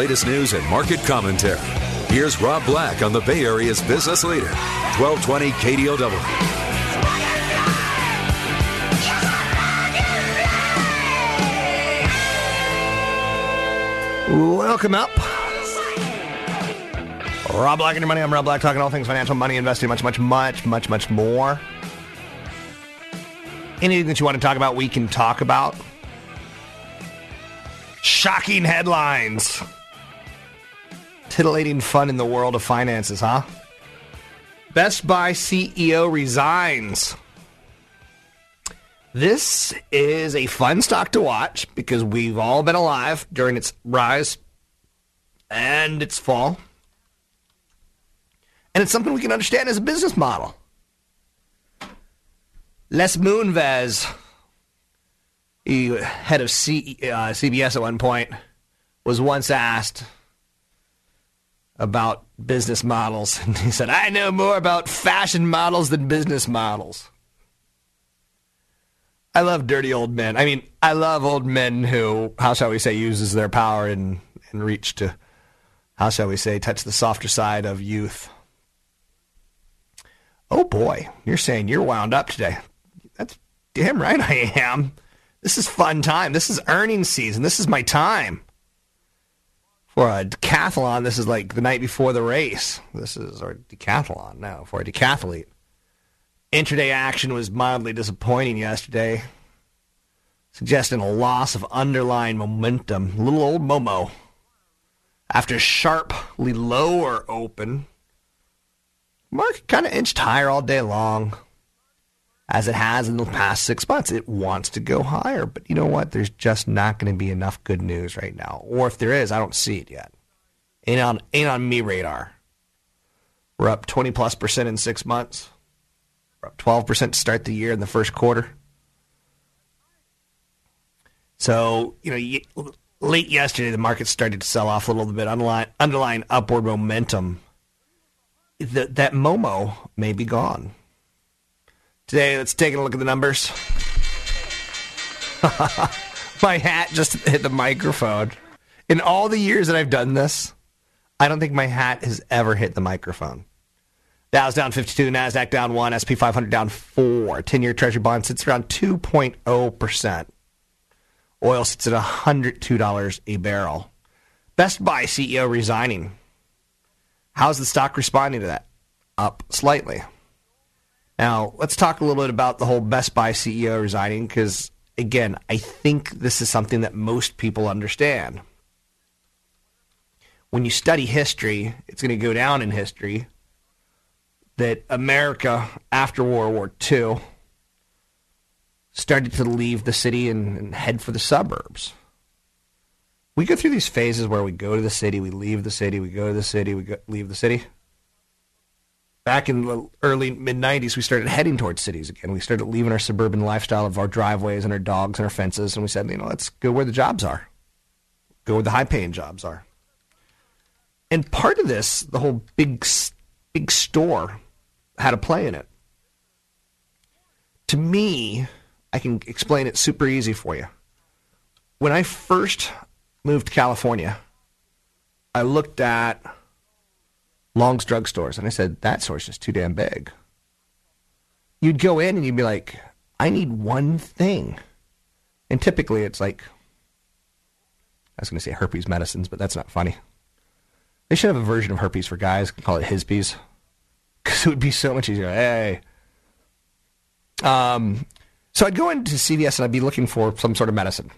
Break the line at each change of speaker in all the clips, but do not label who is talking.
latest news and market commentary. Here's Rob Black on the Bay Area's business leader, 1220 KDOW.
Welcome up. Rob Black and your money. I'm Rob Black, talking all things financial, money, investing, much, much, much, much, much more. Anything that you want to talk about, we can talk about. Shocking headlines. Titillating fun in the world of finances, huh? Best Buy CEO resigns. This is a fun stock to watch because we've all been alive during its rise and its fall. And it's something we can understand as a business model. Les Moonves, he, head of C, uh, CBS at one point, was once asked about business models. And he said, I know more about fashion models than business models. I love dirty old men. I mean, I love old men who, how shall we say, uses their power and, and reach to, how shall we say, touch the softer side of youth. Oh boy, you're saying you're wound up today. That's damn right I am. This is fun time. This is earnings season. This is my time. For a decathlon, this is like the night before the race. This is our decathlon now for a decathlete. Intraday action was mildly disappointing yesterday, suggesting a loss of underlying momentum. Little old Momo. After sharply lower open, market kind of inched higher all day long, as it has in the past six months. It wants to go higher, but you know what? There's just not going to be enough good news right now. Or if there is, I don't see it yet. Ain't on, ain't on me radar. We're up 20 plus percent in six months. We're up 12% to start the year in the first quarter. So, you know, late yesterday, the market started to sell off a little bit, underlying, upward momentum. Th- that Momo may be gone. Today, let's take a look at the numbers. My hat just hit the microphone. In all the years that I've done this, I don't think my hat has ever hit the microphone. Dow's down 52, Nasdaq down 1, SP 500 down 4. 10-year Treasury bond sits around 2.0%. Oil sits at $102 a barrel. Best Buy CEO resigning. How's the stock responding to that? Up slightly. Now, let's talk a little bit about the whole Best Buy CEO resigning because, again, I think this is something that most people understand. When you study history, it's going to go down in history that America, after World War II, started to leave the city and, and, head for the suburbs. We go through these phases where we go to the city, we leave the city, we go to the city, we go, leave the city. Back in the early mid 90s, we started heading towards cities again. We started leaving our suburban lifestyle of our driveways and our dogs and our fences, and we said, you know, let's go where the jobs are, go where the high paying jobs are. And part of this, the whole big, big store had a play in it. To me, I can explain it super easy for you. When I first moved to California, I looked at Long's drugstores and I said, that store's just too damn big. You'd go in and you'd be like, I need one thing. And typically it's like, I was going to say herpes medicines, but that's not funny. They should have a version of herpes for guys. Call it Hispies. Because it would be so much easier. Hey. Um, so I'd go into CVS and I'd be looking for some sort of medicine.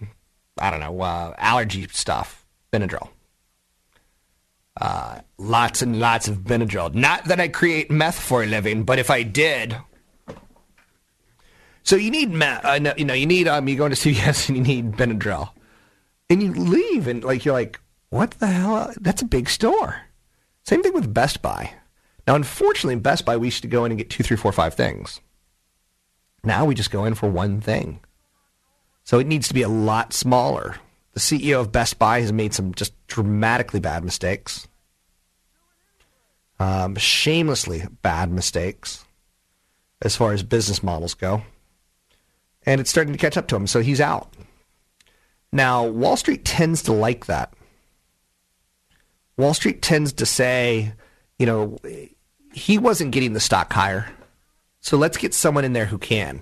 I don't know, uh, allergy stuff, Benadryl. Uh, lots and lots of Benadryl. Not that I create meth for a living, but if I did. So you need meth. Uh, no, you know, you need um, you go into CVS and you need Benadryl, and you leave and like you're like, what the hell? That's a big store. Same thing with Best Buy. Now, unfortunately, Best Buy, we used to go in and get two, three, four, five things. Now we just go in for one thing. So it needs to be a lot smaller. The CEO of Best Buy has made some just dramatically bad mistakes. Um, shamelessly bad mistakes as far as business models go. And it's starting to catch up to him, so he's out. Now, Wall Street tends to like that. Wall Street tends to say, you know, he wasn't getting the stock higher. So let's get someone in there who can.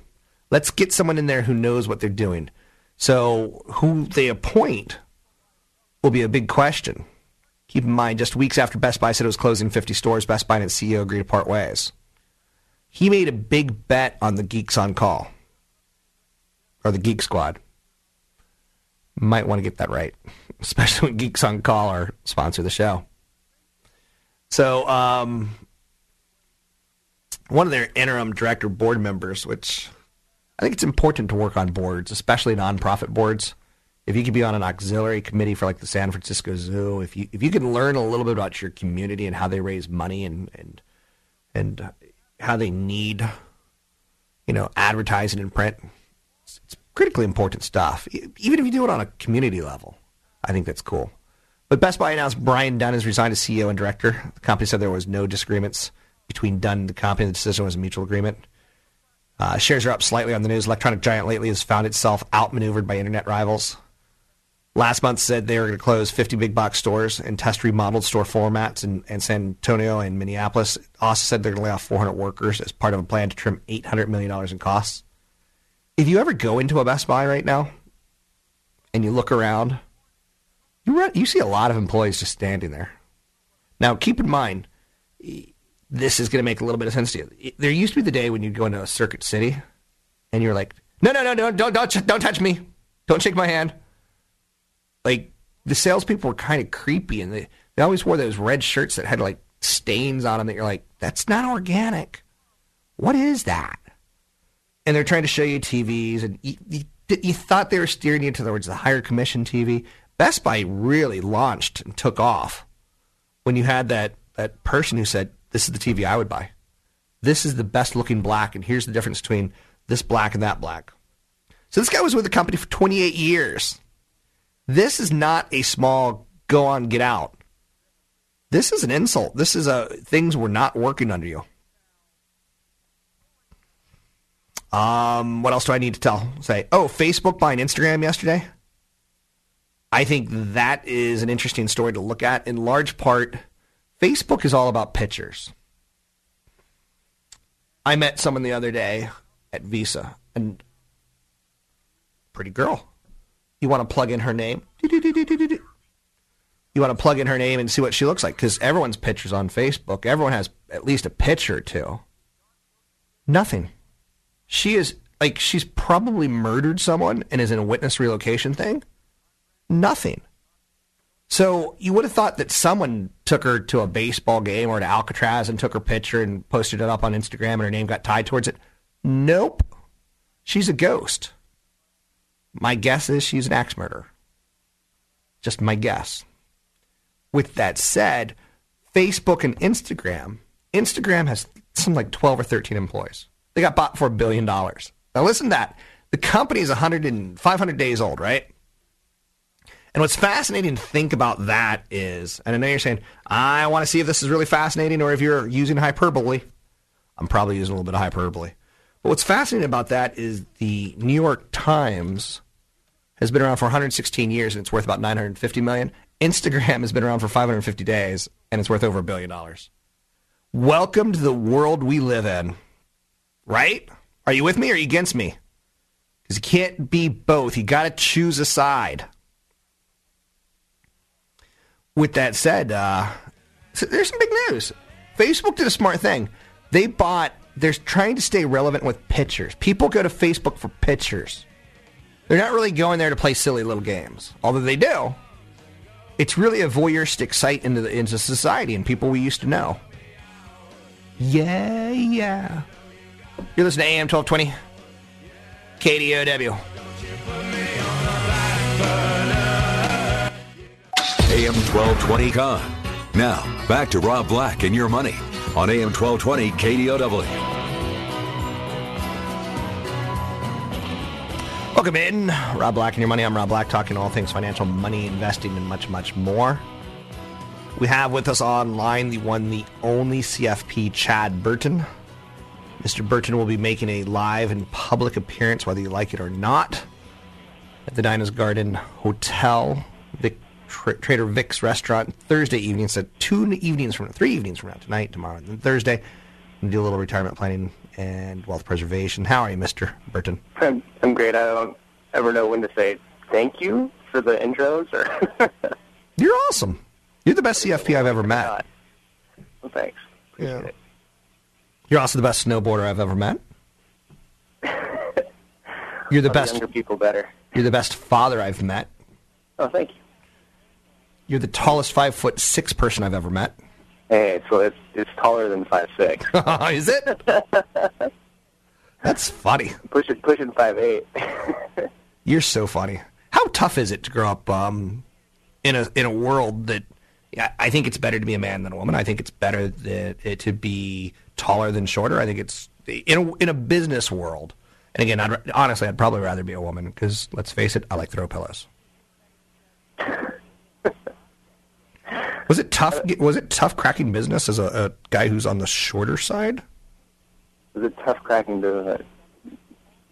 Let's get someone in there who knows what they're doing. So who they appoint will be a big question. Keep in mind, just weeks after Best Buy said it was closing 50 stores, Best Buy and its CEO agreed to part ways. He made a big bet on the Geeks on Call, or the Geek Squad. Might want to get that right, especially when Geeks on Call are sponsor the show. So, um, one of their interim director board members, which I think it's important to work on boards, especially nonprofit boards. If you could be on an auxiliary committee for like the San Francisco Zoo, if you if you can learn a little bit about your community and how they raise money and and and how they need, you know, advertising and print, it's, it's critically important stuff. Even if you do it on a community level, I think that's cool. But Best Buy announced Brian Dunn has resigned as CEO and director. The company said there was no disagreements between Dunn and the company. The decision was a mutual agreement. Uh, shares are up slightly on the news. Electronic giant lately has found itself outmaneuvered by internet rivals. Last month said they were going to close 50 big box stores and test remodeled store formats in, in San Antonio and Minneapolis. Also said they're going to lay off 400 workers as part of a plan to trim $800 million in costs. If you ever go into a Best Buy right now and you look around, you, you see a lot of employees just standing there. Now, keep in mind, this is going to make a little bit of sense to you. There used to be the day when you'd go into a Circuit City and you're like, no, no, no, no, don't, don't, don't touch me. Don't shake my hand. Like, the salespeople were kind of creepy and they, they always wore those red shirts that had like stains on them that you're like, that's not organic. What is that? And they're trying to show you TVs and you, you, you thought they were steering you towards the higher commission TV. Best Buy really launched and took off when you had that, that person who said, this is the TV I would buy. This is the best looking black, and here's the difference between this black and that black. So this guy was with the company for 28 years. This is not a small go on, get out. This is an insult. This is a things were not working under you. Um, what else do I need to tell? Say, oh, Facebook buying Instagram yesterday. I think that is an interesting story to look at. In large part, Facebook is all about pictures. I met someone the other day at Visa, and pretty girl. You want to plug in her name? You want to plug in her name and see what she looks like because everyone's pictures on Facebook. Everyone has at least a picture or two. Nothing. She is like she's probably murdered someone and is in a witness relocation thing. Nothing. So you would have thought that someone took her to a baseball game or to Alcatraz and took her picture and posted it up on Instagram and her name got tied towards it. Nope. She's a ghost. My guess is she's an axe murderer. Just my guess. With that said, Facebook and Instagram, Instagram has some like 12 or 13 employees. They got bought for a billion dollars. Now listen to that. The company is 100 and 500 days old, right? And what's fascinating to think about that is, and I know you're saying, I want to see if this is really fascinating or if you're using hyperbole. I'm probably using a little bit of hyperbole. But what's fascinating about that is the New York Times has been around for 116 years and it's worth about 950 million. Instagram has been around for 550 days and it's worth over a billion dollars. Welcome to the world we live in. Right? Are you with me or are you against me? Because you can't be both. You got to choose a side. With that said, uh, so there's some big news. Facebook did a smart thing. They bought. They're trying to stay relevant with pictures. People go to Facebook for pictures. They're not really going there to play silly little games, although they do. It's really a voyeuristic site into the, into society and people we used to know. Yeah, yeah. You're listening to AM 1220, KDOW.
AM 1220 Con. Now, back to Rob Black and your money on AM 1220 KDOW.
Welcome in. Rob Black and your money. I'm Rob Black, talking all things financial, money, investing, and much, much more. We have with us online the one, the only CFP, Chad Burton. Mr. Burton will be making a live and public appearance, whether you like it or not, at the Dinah's Garden Hotel, Vic, Tra- Trader Vic's restaurant, Thursday evening. So two evenings from three evenings from now, tonight, tomorrow, and then Thursday. Do a little retirement planning and wealth preservation. How are you, Mr. Burton?
I'm, I'm great. I don't ever know when to say thank you for the intros. Or
You're awesome. You're the best CFP I've ever met.
well, thanks.
Yeah. You're also the best snowboarder I've ever met. You're the best.
Younger people better.
You're the best father I've met.
Oh, thank you.
You're the tallest five foot six person I've ever met.
Hey, so it's it's taller than five six.
Is it? That's funny.
pushing pushing five eight.
You're so funny. How tough is it to grow up um, in a in a world that I think it's better to be a man than a woman. I think it's better that it, to be taller than shorter. I think it's in a, in a business world. And again, I'd, honestly, I'd probably rather be a woman because let's face it, I like throw pillows. was it tough? Was it tough cracking business as a, a guy who's on the shorter side?
Was it tough cracking business?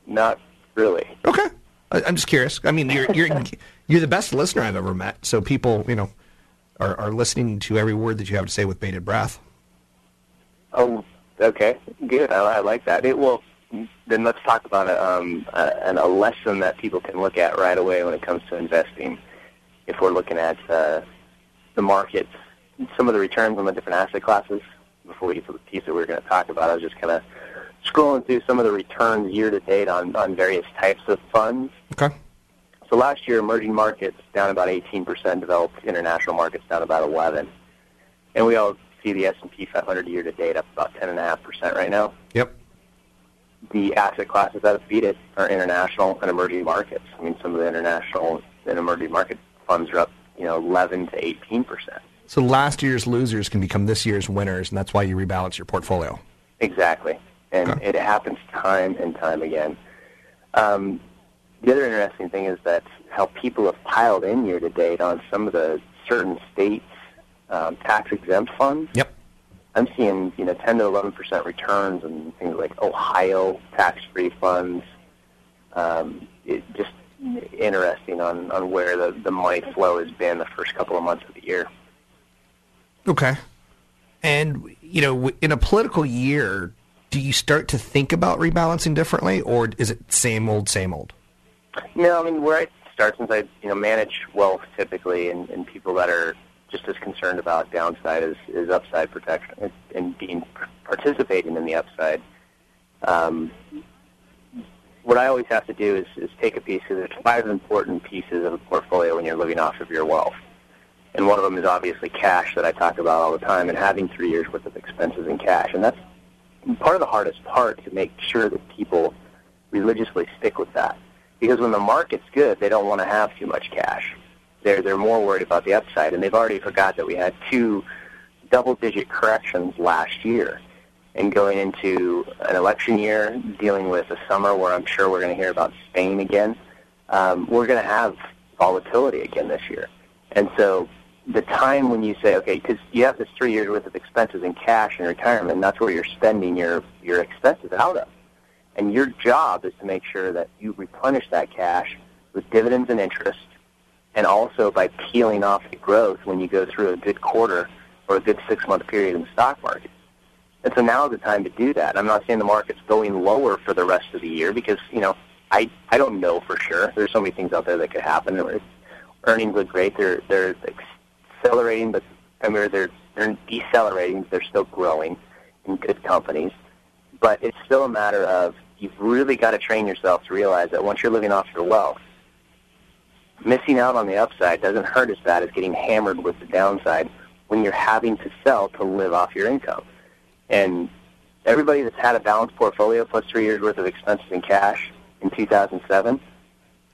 Not really.
Okay. I, I'm just curious. I mean, you're you're you're the best listener I've ever met. So people, you know, are are listening to every word that you have to say with bated breath.
Oh, okay, good. I, I like that. It will. Then let's talk about a, um, a, a lesson that people can look at right away when it comes to investing. If we're looking at uh, the market, some of the returns on the different asset classes. Before we get to the piece that we are going to talk about, I was just kind of scrolling through some of the returns year to date on on various types of funds.
Okay.
So last year, emerging markets down about 18%, developed international markets down about 11, and we all see the S&P 500 year to date up about 10.5% right now.
Yep.
The asset classes that have beat it are international and emerging markets. I mean, some of the international and emerging market funds are up, you know, 11 to 18%.
So last year's losers can become this year's winners, and that's why you rebalance your portfolio.
Exactly. And it happens time and time again. Um, the other interesting thing is that how people have piled in year to date on some of the certain states' um, tax exempt funds.
Yep.
I'm seeing you know 10 to 11 percent returns and things like Ohio tax-free funds. Um, it just interesting on, on where the, the money flow has been the first couple of months of the year.
Okay. And you know, in a political year, do you start to think about rebalancing differently, or is it same old, same old?
No, I mean where I start since I you know manage wealth typically, and, and people that are just as concerned about downside as, as upside protection and, and being participating in the upside. Um, what I always have to do is, is take a piece because there's five important pieces of a portfolio when you're living off of your wealth. And one of them is obviously cash that I talk about all the time and having three years worth of expenses in cash. And that's part of the hardest part to make sure that people religiously stick with that. Because when the market's good, they don't want to have too much cash. They're they're more worried about the upside, and they've already forgot that we had two double-digit corrections last year, and going into an election year, dealing with a summer where I'm sure we're going to hear about Spain again. Um, we're going to have volatility again this year, and so the time when you say, okay, because you have this three years worth of expenses in cash in retirement, and that's where you're spending your your expenses out of. And your job is to make sure that you replenish that cash with dividends and interest, and also by peeling off the growth when you go through a good quarter or a good six-month period in the stock market. And so now is the time to do that. I'm not saying the market's going lower for the rest of the year because, you know, I, I don't know for sure. There's so many things out there that could happen. Earnings look great. They're, they're accelerating, but I mean they're they're decelerating. They're still growing in good companies, but it's still a matter of you've really got to train yourself to realize that once you're living off your wealth, missing out on the upside doesn't hurt as bad as getting hammered with the downside when you're having to sell to live off your income. And everybody that's had a balanced portfolio plus three years worth of expenses in cash in 2007,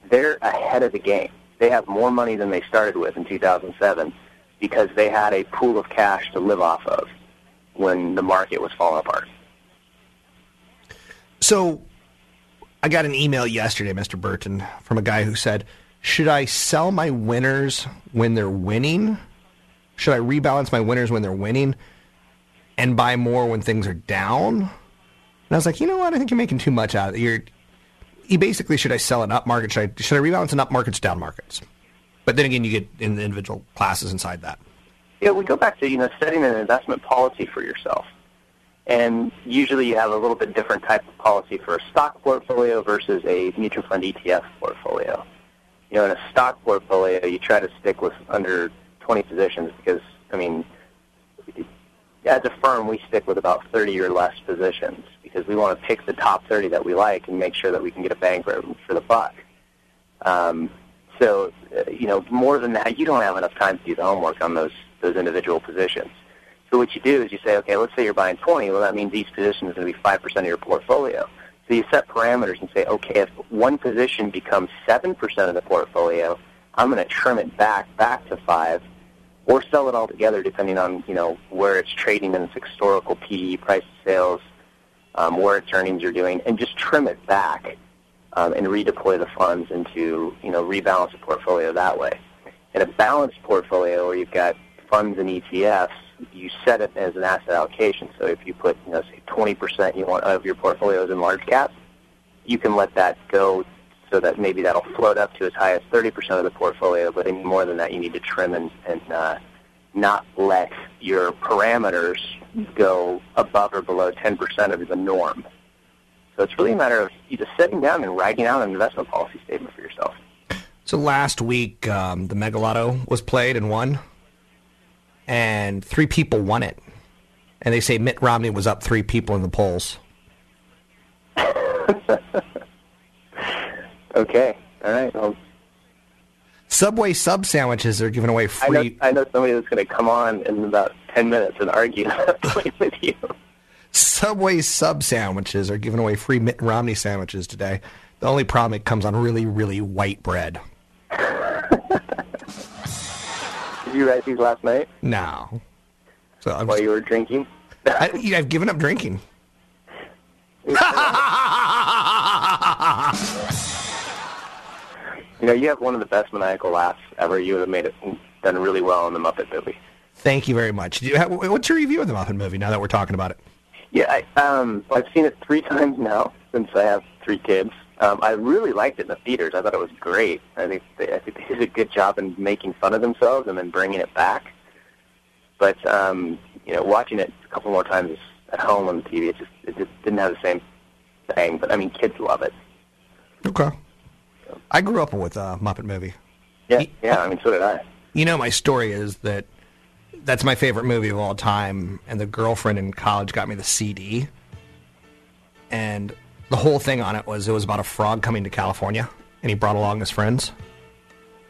they're ahead of the game. They have more money than they started with in 2007 because they had a pool of cash to live off of when the market was falling apart.
So I got an email yesterday, Mr. Burton, from a guy who said, Should I sell my winners when they're winning? Should I rebalance my winners when they're winning and buy more when things are down? And I was like, you know what? I think you're making too much out of it. You're, you basically should I sell an up market? Should I should I rebalance in up markets, down markets? But then again, you get in the individual classes inside that.
Yeah, we go back to you know setting an investment policy for yourself, and usually you have a little bit different type of policy for a stock portfolio versus a mutual fund ETF portfolio. You know, in a stock portfolio, you try to stick with under 20 positions because I mean, as a firm, we stick with about 30 or less positions because we want to pick the top 30 that we like and make sure that we can get a bang for, for the buck. Um, so, uh, you know, more than that, you don't have enough time to do the homework on those those individual positions. So what you do is you say, okay, let's say you're buying 20. Well, that means each position is going to be 5% of your portfolio. So you set parameters and say, okay, if one position becomes 7% of the portfolio, I'm going to trim it back back to 5 or sell it all together depending on, you know, where it's trading in its historical PE, price sales, um, where its earnings are doing, and just trim it back um, and redeploy the funds into, you know, rebalance the portfolio that way. In a balanced portfolio where you've got funds and ETFs, you set it as an asset allocation. So if you put, you know, say 20% you want of your portfolio is in large caps, you can let that go so that maybe that'll float up to as high as 30% of the portfolio, but any more than that you need to trim and, and uh, not let your parameters go above or below 10% of the norm. So it's really a matter of just sitting down and writing out an investment policy statement for yourself.
So last week, um, the Megalotto was played and won, and three people won it. And they say Mitt Romney was up three people in the polls.
Okay. All right. Well,
Subway sub sandwiches are giving away
I
free.
know, I know somebody that's going to come on in about 10 minutes and argue with you.
Subway sub sandwiches are giving away free Mitt Romney sandwiches today. The only problem it comes on really, really white bread.
Did you write these last night
No. So I'm
while
just,
you were drinking?
I, I've given up drinking.
You know, you have one of the best maniacal laughs ever. You would have made it done really well in the Muppet movie.
Thank you very much. Do you have, what's your review of the Muppet movie now that we're talking about it?
Yeah, I, um, I've seen it three times now since I have three kids. Um, I really liked it in the theaters. I thought it was great. I think they, I think they did a good job in making fun of themselves and then bringing it back. But um, you know, watching it a couple more times at home on the TV, it just it just didn't have the same thing. But I mean, kids love it.
Okay. I grew up with a Muppet movie.
Yeah, yeah. I mean, so did I.
You know, my story is that that's my favorite movie of all time, and the girlfriend in college got me the CD. And the whole thing on it was it was about a frog coming to California, and he brought along his friends.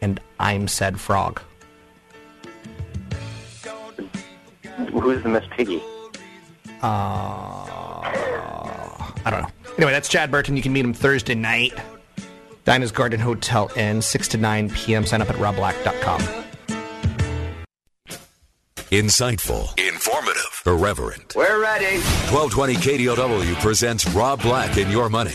And I'm said frog.
Who's the Miss Piggy?
Uh, I don't know. Anyway, that's Chad Burton. You can meet him Thursday night. Dinah's Garden Hotel Inn, 6 to 9 p.m. Sign up at robblack.com.
Insightful,
Informative.
irreverent.
We're ready.
1220 KDOW presents Rob Black and Your Money,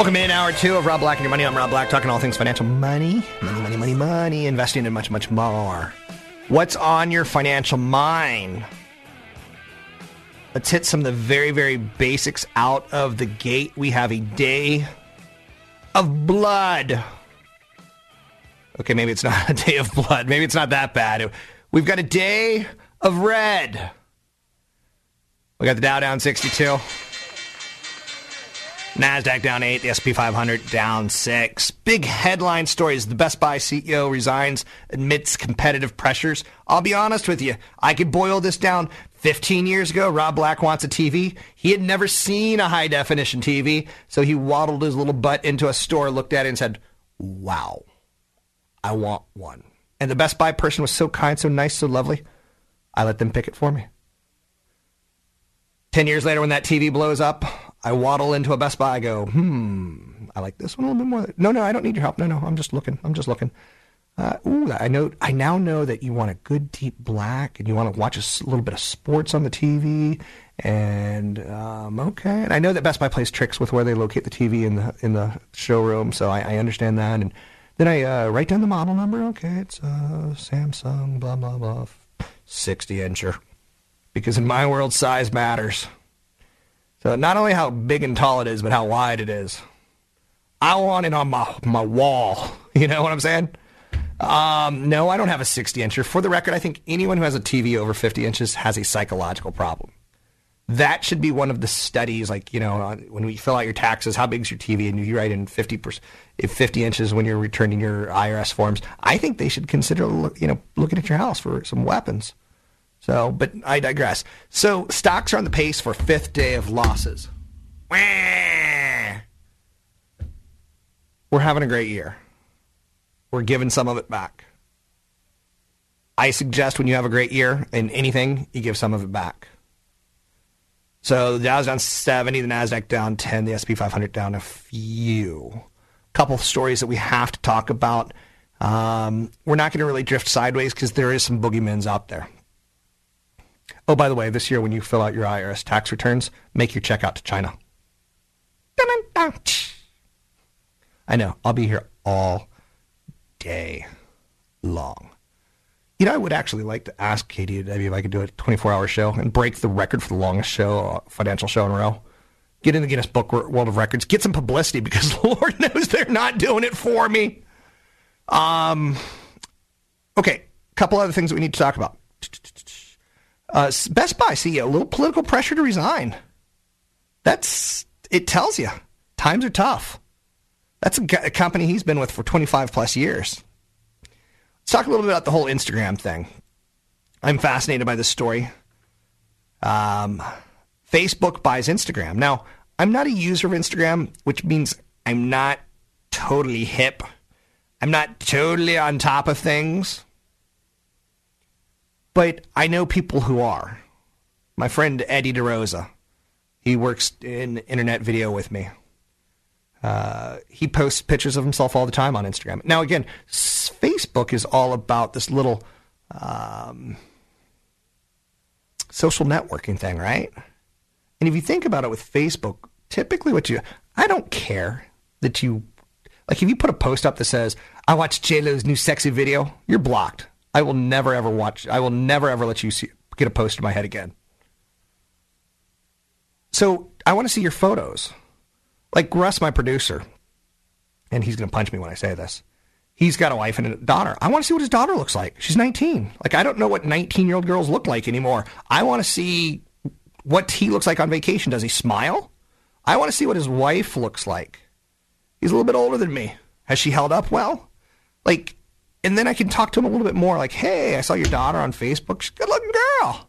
Welcome in hour two of Rob Black and Your Money. I'm Rob Black, talking all things financial money, money, money, money, money, investing, and much, much more. What's on your financial mind? Let's hit some of the very, very basics out of the gate. We have a day of blood. Okay, maybe it's not a day of blood. Maybe it's not that bad. We've got a day of red. We got the Dow down 62. NASDAQ down 8, the SP 500 down 6. Big headline stories. The Best Buy CEO resigns amidst competitive pressures. I'll be honest with you. I could boil this down. 15 years ago, Rob Black wants a TV. He had never seen a high definition TV, so he waddled his little butt into a store, looked at it, and said, Wow, I want one. And the Best Buy person was so kind, so nice, so lovely. I let them pick it for me. 10 years later, when that TV blows up, I waddle into a Best Buy. I go, hmm, I like this one a little bit more. No, no, I don't need your help. No, no, I'm just looking. I'm just looking. Uh, ooh, I know. I now know that you want a good deep black, and you want to watch a little bit of sports on the TV. And um, okay, and I know that Best Buy plays tricks with where they locate the TV in the in the showroom, so I, I understand that. And then I uh, write down the model number. Okay, it's uh, Samsung, blah blah blah, sixty incher, because in my world, size matters. So not only how big and tall it is, but how wide it is. I want it on my my wall. You know what I'm saying? Um, no, I don't have a 60 incher. For the record, I think anyone who has a TV over 50 inches has a psychological problem. That should be one of the studies, like, you know, when we fill out your taxes, how big is your TV? And you write in 50, if 50 inches when you're returning your IRS forms. I think they should consider, you know, looking at your house for some weapons. So, but I digress. So, stocks are on the pace for fifth day of losses. We're having a great year. We're giving some of it back. I suggest when you have a great year in anything, you give some of it back. So the Dow's down 70, the Nasdaq down 10, the SP 500 down a few. Couple of stories that we have to talk about. Um, we're not going to really drift sideways because there is some boogeymans out there. Oh, by the way, this year when you fill out your IRS tax returns, make your check out to China. I know. I'll be here all day long. You know, I would actually like to ask Katie maybe if I could do a 24 hour show and break the record for the longest show, uh, financial show in a row. Get in the Guinness Book World of Records. Get some publicity because Lord knows they're not doing it for me. Um, okay, a couple other things that we need to talk about. Uh, Best Buy CEO, a little political pressure to resign. That's it. Tells you times are tough. That's a, a company he's been with for 25 plus years. Let's talk a little bit about the whole Instagram thing. I'm fascinated by this story. Um, Facebook buys Instagram. Now, I'm not a user of Instagram, which means I'm not totally hip. I'm not totally on top of things. But I know people who are. My friend Eddie DeRosa, he works in internet video with me. Uh, he posts pictures of himself all the time on Instagram. Now, again, Facebook is all about this little um, social networking thing, right? And if you think about it with Facebook, typically what you, I don't care that you, like if you put a post up that says, I watched JLo's new sexy video, you're blocked. I will never ever watch, I will never ever let you see, get a post in my head again. So I want to see your photos. Like Russ, my producer, and he's going to punch me when I say this. He's got a wife and a daughter. I want to see what his daughter looks like. She's 19. Like, I don't know what 19 year old girls look like anymore. I want to see what he looks like on vacation. Does he smile? I want to see what his wife looks like. He's a little bit older than me. Has she held up well? Like, and then I can talk to him a little bit more. Like, hey, I saw your daughter on Facebook. She's a good looking girl.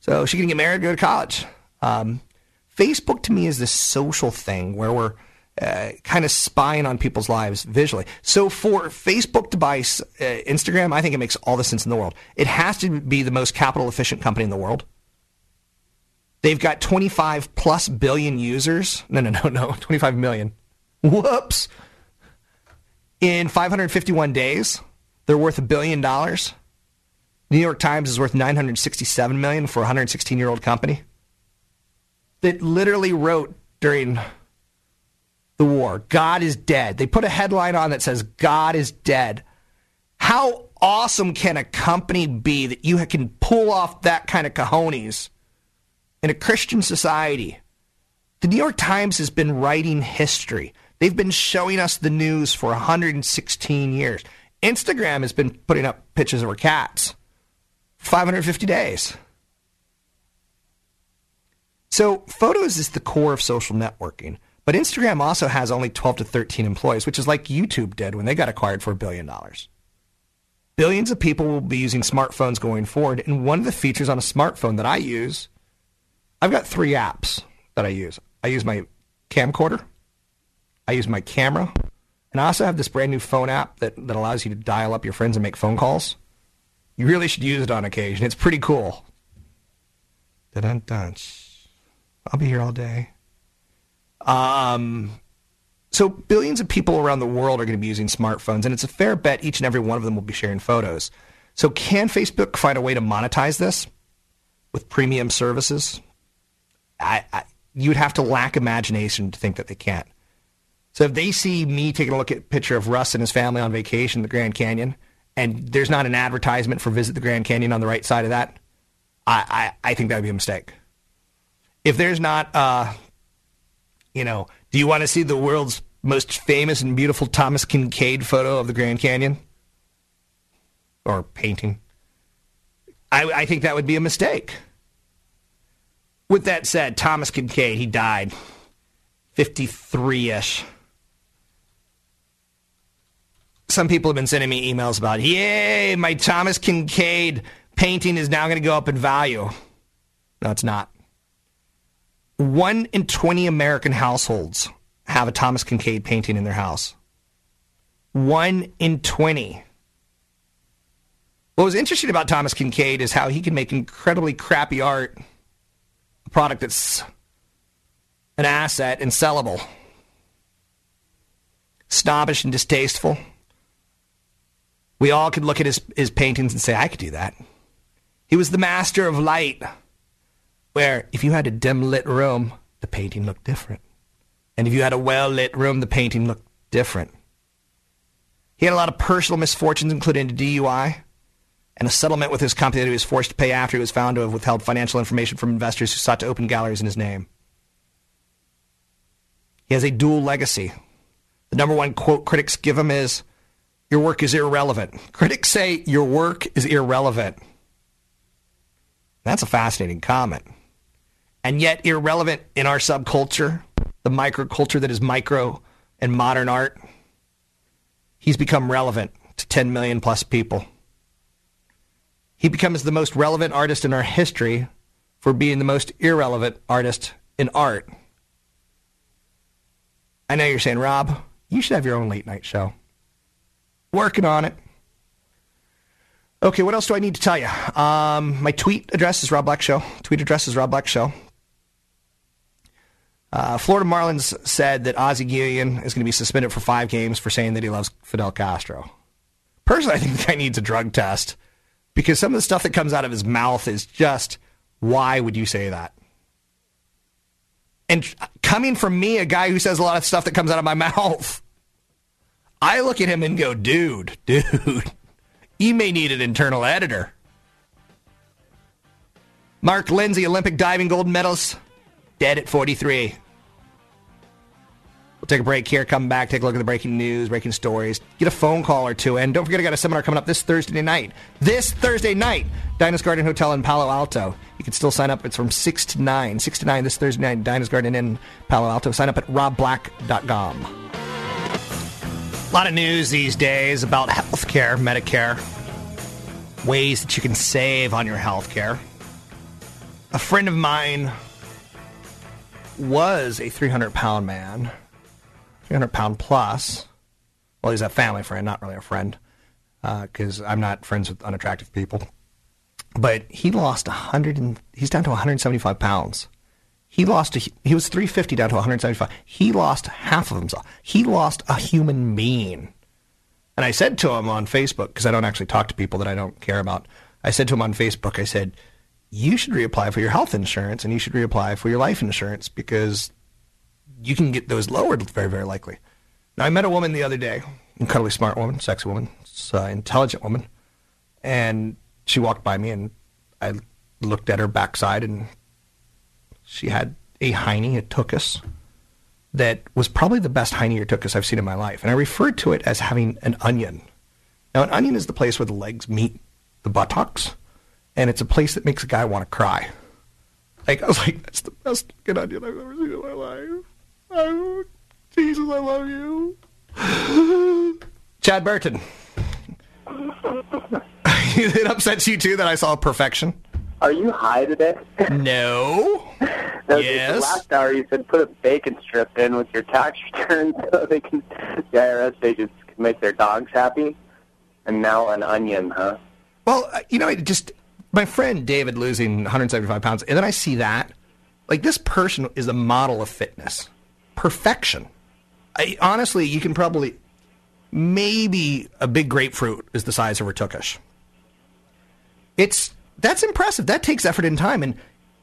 So she can get married, go to college. Um, Facebook to me is this social thing where we're uh, kind of spying on people's lives visually. So for Facebook to buy uh, Instagram, I think it makes all the sense in the world. It has to be the most capital efficient company in the world. They've got 25 plus billion users. No, no, no, no, 25 million. Whoops. In 551 days, they're worth a billion dollars. New York Times is worth 967 million for a 116 year old company that literally wrote during the war. God is dead. They put a headline on that says God is dead. How awesome can a company be that you can pull off that kind of cojones in a Christian society? The New York Times has been writing history. They've been showing us the news for 116 years. Instagram has been putting up pictures of our cats. 550 days. So, photos is the core of social networking. But Instagram also has only 12 to 13 employees, which is like YouTube did when they got acquired for a billion dollars. Billions of people will be using smartphones going forward. And one of the features on a smartphone that I use, I've got three apps that I use. I use my camcorder, I use my camera, and I also have this brand new phone app that, that allows you to dial up your friends and make phone calls. You really should use it on occasion. It's pretty cool. Dun dun. I'll be here all day. Um, so billions of people around the world are going to be using smartphones, and it's a fair bet each and every one of them will be sharing photos. So can Facebook find a way to monetize this with premium services? I, I you'd have to lack imagination to think that they can't. So if they see me taking a look at a picture of Russ and his family on vacation in the Grand Canyon, and there's not an advertisement for visit the Grand Canyon on the right side of that, I, I, I think that would be a mistake. If there's not, uh, you know, do you want to see the world's most famous and beautiful Thomas Kinkade photo of the Grand Canyon? Or painting? I, I think that would be a mistake. With that said, Thomas Kinkade, he died 53 ish. Some people have been sending me emails about, yay, my Thomas Kinkade painting is now going to go up in value. No, it's not. One in 20 American households have a Thomas Kinkade painting in their house. One in 20. What was interesting about Thomas Kinkade is how he can make incredibly crappy art, a product that's an asset and sellable. Snobbish and distasteful. We all could look at his, his paintings and say, I could do that. He was the master of light, where if you had a dim lit room, the painting looked different. And if you had a well lit room, the painting looked different. He had a lot of personal misfortunes, including a DUI and a settlement with his company that he was forced to pay after he was found to have withheld financial information from investors who sought to open galleries in his name. He has a dual legacy. The number one quote critics give him is, Your work is irrelevant. Critics say your work is irrelevant. That's a fascinating comment. And yet, irrelevant in our subculture, the microculture that is micro and modern art, he's become relevant to 10 million plus people. He becomes the most relevant artist in our history for being the most irrelevant artist in art. I know you're saying, Rob, you should have your own late night show. Working on it. Okay, what else do I need to tell you? Um, my tweet address is Rob Black Show. Tweet address is Rob Black Show. Uh, Florida Marlins said that Ozzie Guillen is going to be suspended for five games for saying that he loves Fidel Castro. Personally, I think the guy needs a drug test because some of the stuff that comes out of his mouth is just, why would you say that? And coming from me, a guy who says a lot of stuff that comes out of my mouth, I look at him and go, dude, dude, you may need an internal editor. Mark Lenzi, Olympic diving gold medalist, dead at 43. We'll take a break here, come back, take a look at the breaking news, breaking stories, get a phone call or two, and don't forget I got a seminar coming up this Thursday night. This Thursday night, Dinah's Garden Hotel in Palo Alto. You can still sign up. It's from 6 to 9. 6 to 9 this Thursday night, Dinah's Garden in Palo Alto. Sign up at robblack.com. A lot of news these days about healthcare, Medicare, ways that you can save on your healthcare. A friend of mine was a 300 pound man, 300 pound plus. Well, he's a family friend, not really a friend, because uh, I'm not friends with unattractive people. But he lost 100 and he's down to 175 pounds. He lost a, he was 350 down to 175. He lost half of himself. He lost a human being. And I said to him on Facebook because I don't actually talk to people that I don't care about. I said to him on Facebook, I said, "You should reapply for your health insurance and you should reapply for your life insurance because you can get those lowered very, very likely. Now, I met a woman the other day, incredibly smart woman, sexy woman, uh, intelligent woman, and she walked by me, and I looked at her backside, and she had a hiney, a tuchus, that was probably the best hiney or tuchus I've seen in my life. And I referred to it as having an onion. Now, an onion is the place where the legs meet the buttocks, and it's a place that makes a guy want to cry. Like, I was like, that's the best fucking onion I've ever seen in my life. Oh, Jesus, I love you. Chad Burton. it upsets you too that I saw perfection.
Are you high today?
No. Yes.
Last hour you said put a bacon strip in with your tax return so they can the IRS agents can make their dogs happy. And now an onion, huh?
Well, uh, you know, it just my friend David losing 175 pounds, and then I see that, like this person is a model of fitness, perfection. I, honestly, you can probably maybe a big grapefruit is the size of her tuchus. It's that's impressive. That takes effort and time, and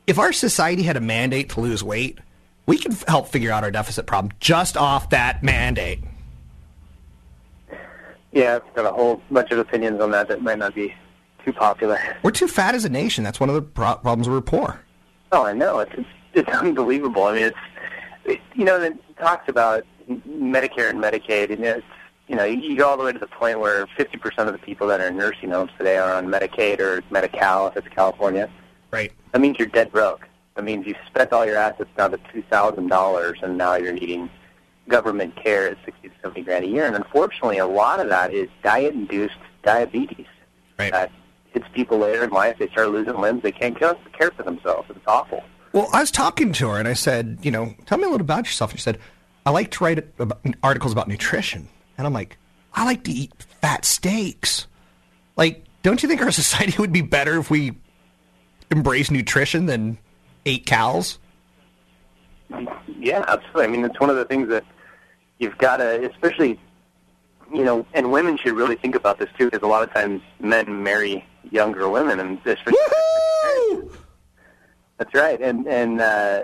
if our society had a mandate to lose weight, we could help figure out our deficit problem just off that mandate.
Yeah, I've got a whole bunch of opinions on that that might not be too popular.
We're too fat as a nation. That's one of the pro- problems we're poor.
Oh, I know. It's it's, it's unbelievable. I mean, it's it, you know, it talks about Medicare and Medicaid, and it's you know, you, go all the way to the point where 50% of the people that are in nursing homes today are on Medicaid or Medi-Cal if it's California.
Right.
That means you're dead broke. That means you've spent all your assets down to two thousand dollars, and now you're needing government care at sixty to seventy grand a year. And unfortunately, a lot of that is diet-induced diabetes.
Right.
That hits people later in life. They start losing limbs. They can't care care for themselves. It's awful.
Well, I was talking to her and I said, you know, tell me a little about yourself. And she said, I like to write articles about nutrition. And I'm like, I like to eat fat steaks. Like, don't you think our society would be better if we embraced nutrition than ate cows?
Yeah, absolutely. I mean, it's one of the things that you've got to, especially, you know, and women should really think about this too, because a lot of times men marry younger women, and especially. That's right, and and uh,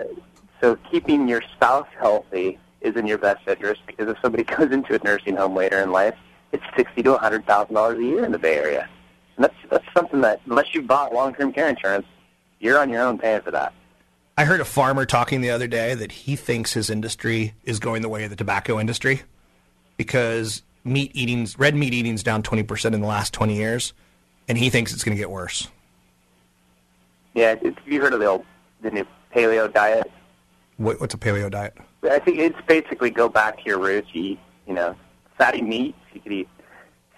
so keeping your spouse healthy is in your best interest because if somebody goes into a nursing home later in life, it's sixty to a hundred thousand dollars a year in the Bay Area, and that's that's something that unless you bought long term care insurance, you're on your own paying for that.
I heard a farmer talking the other day that he thinks his industry is going the way of the tobacco industry because meat eating's red meat eating's down 20% in the last 20 years and he thinks it's going to get worse.
Yeah, have you heard of the old the new paleo diet?
What, what's a paleo diet?
I think it's basically go back to your roots. You eat, you know, fatty meats. You can eat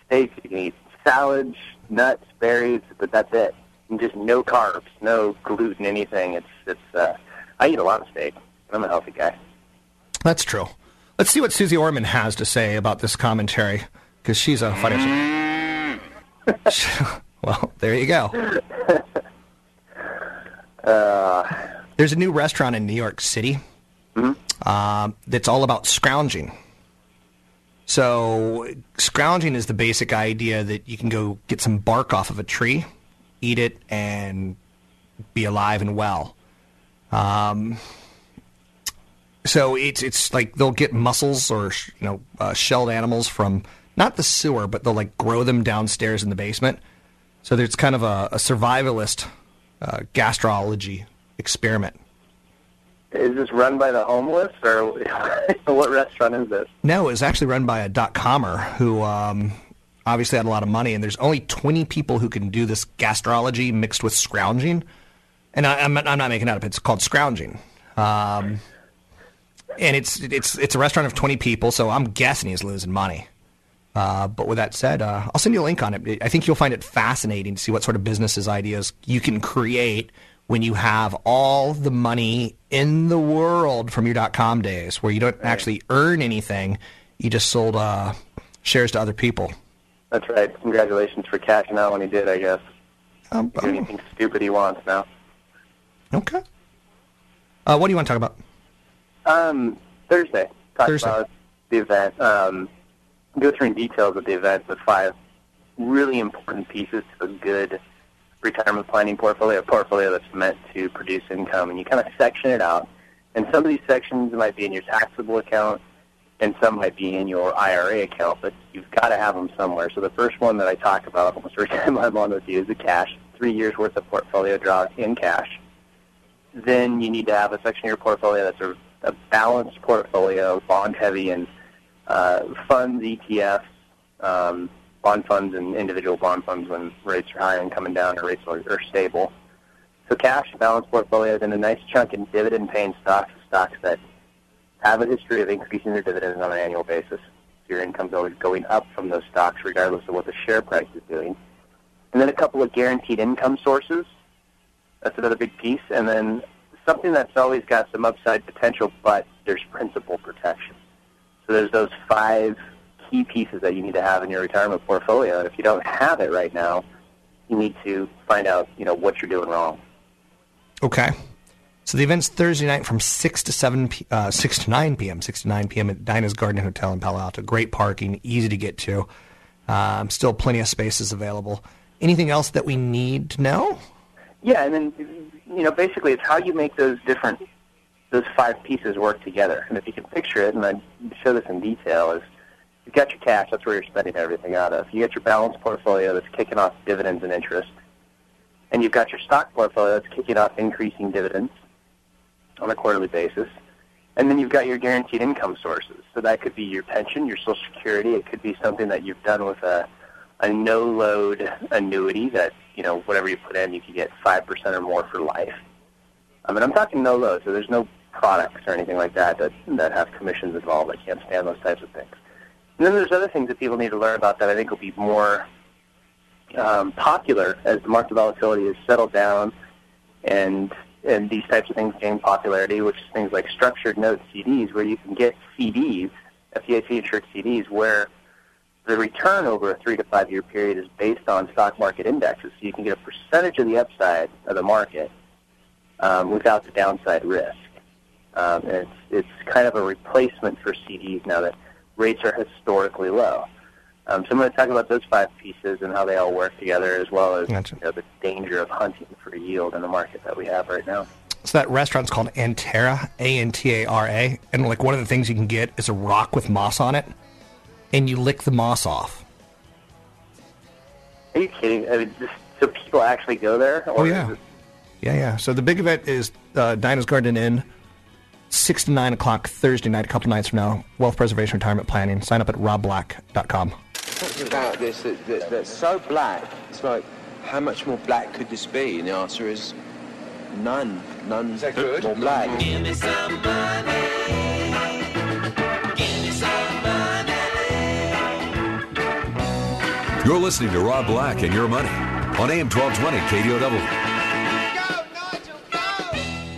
steaks. You can eat salads, nuts, berries, but that's it. And just no carbs, no gluten, anything. It's it's. Uh, I eat a lot of steak. I'm a healthy guy.
That's true. Let's see what Susie Orman has to say about this commentary because she's a financial. well, there you go.
Uh,
There's a new restaurant in New York City um, that's all about scrounging. So, scrounging is the basic idea that you can go get some bark off of a tree, eat it, and be alive and well. Um, so it's it's like they'll get mussels or you know uh, shelled animals from not the sewer, but they'll like grow them downstairs in the basement. So there's kind of a, a survivalist uh, gastrology experiment.
is this run by the homeless, or what restaurant is this?
No, it was actually run by a dot comer who um, obviously had a lot of money, and there's only 20 people who can do this gastrology mixed with scrounging. And I, I'm, not- I'm not making that up. It's called scrounging. Um, and it's it's it's a restaurant of 20 people, so I'm guessing he's losing money. Uh, but with that said, uh, I'll send you a link on it. I think you'll find it fascinating to see what sort of businesses ideas you can create when you have all the money in the world from your dot com days, where you don't actually earn anything. You just sold uh, shares to other people.
That's right. Congratulations for cashing out when he did. I guess.
Um,
Do anything stupid he wants now.
Okay. Uh, what do you want to talk about?
Um, Thursday. Talk
Thursday.
about the event. Um, go through in details of the event with five really important pieces to a good retirement planning portfolio, a portfolio that's meant to produce income. And you kind of section it out And some of these sections might be in your taxable account, and some might be in your IRA account, but you've got to have them somewhere. So the first one that I talk about almost every time I'm on with you is the cash, three years worth of portfolio draw in cash. Then you need to have a section of your portfolio that's a, a balanced portfolio, bond heavy, and uh, funds, ETFs, um, bond funds, and individual bond funds when rates are high and coming down, or rates are, are stable. So cash, balanced portfolio, then a nice chunk in dividend-paying stocks, stocks that have a history of increasing their dividends on an annual basis. So your income goes going up from those stocks regardless of what the share price is doing. And then a couple of guaranteed income sources. That's another big piece. And then something that's always got some upside potential, but there's principal protection. So there's those five key pieces that you need to have in your retirement portfolio. And if you don't have it right now, you need to find out, you know, what you're doing wrong.
Okay. So the event's Thursday night from six to seven, p- uh, six to nine p.m. Six to nine p.m. at Dinah's Garden Hotel in Palo Alto. Great parking, easy to get to. Um, still plenty of spaces available. Anything else that we need to know?
Yeah, and then you know, basically, it's how you make those different those five pieces work together. And if you can picture it, and I show this in detail, is you've got your cash. That's where you're spending everything out of. You got your balanced portfolio that's kicking off dividends and interest, and you've got your stock portfolio that's kicking off increasing dividends on a quarterly basis. And then you've got your guaranteed income sources. So that could be your pension, your Social Security. It could be something that you've done with a, a no-load annuity that, you know, whatever you put in, you could get 5% or more for life. I mean, I'm talking no-load, so there's no products or anything like that, that that have commissions involved. I can't stand those types of things. And then there's other things that people need to learn about that I think will be more um, popular as the market volatility has settled down and and these types of things gain popularity, which is things like structured note CDs, where you can get CDs, FDIC-insured CDs, where the return over a three to five year period is based on stock market indexes. So you can get a percentage of the upside of the market um, without the downside risk. Um, it's, it's kind of a replacement for CDs now that rates are historically low. Um, so I'm going to talk about those five pieces and how they all work together, as well as
Gotcha.
you know, the danger of hunting for yield in the market that we have right now.
So that restaurant's called Antara, A N T A R A, and like one of the things you can get is a rock with moss on it, and you lick the moss off.
Are you kidding? I mean, this, so people actually go there? Or
Oh yeah, yeah, yeah. So the big event is uh, Dinah's Garden Inn, six to nine o'clock Thursday night, a couple nights from now. Wealth Preservation Retirement Planning. Sign up at robblack.com.
Something about this that, that, that's so black. It's like, how much more black could this be? And the answer is none. None is that good? more black.
You're listening to Rob Black and Your Money on AM 1220 KDOW.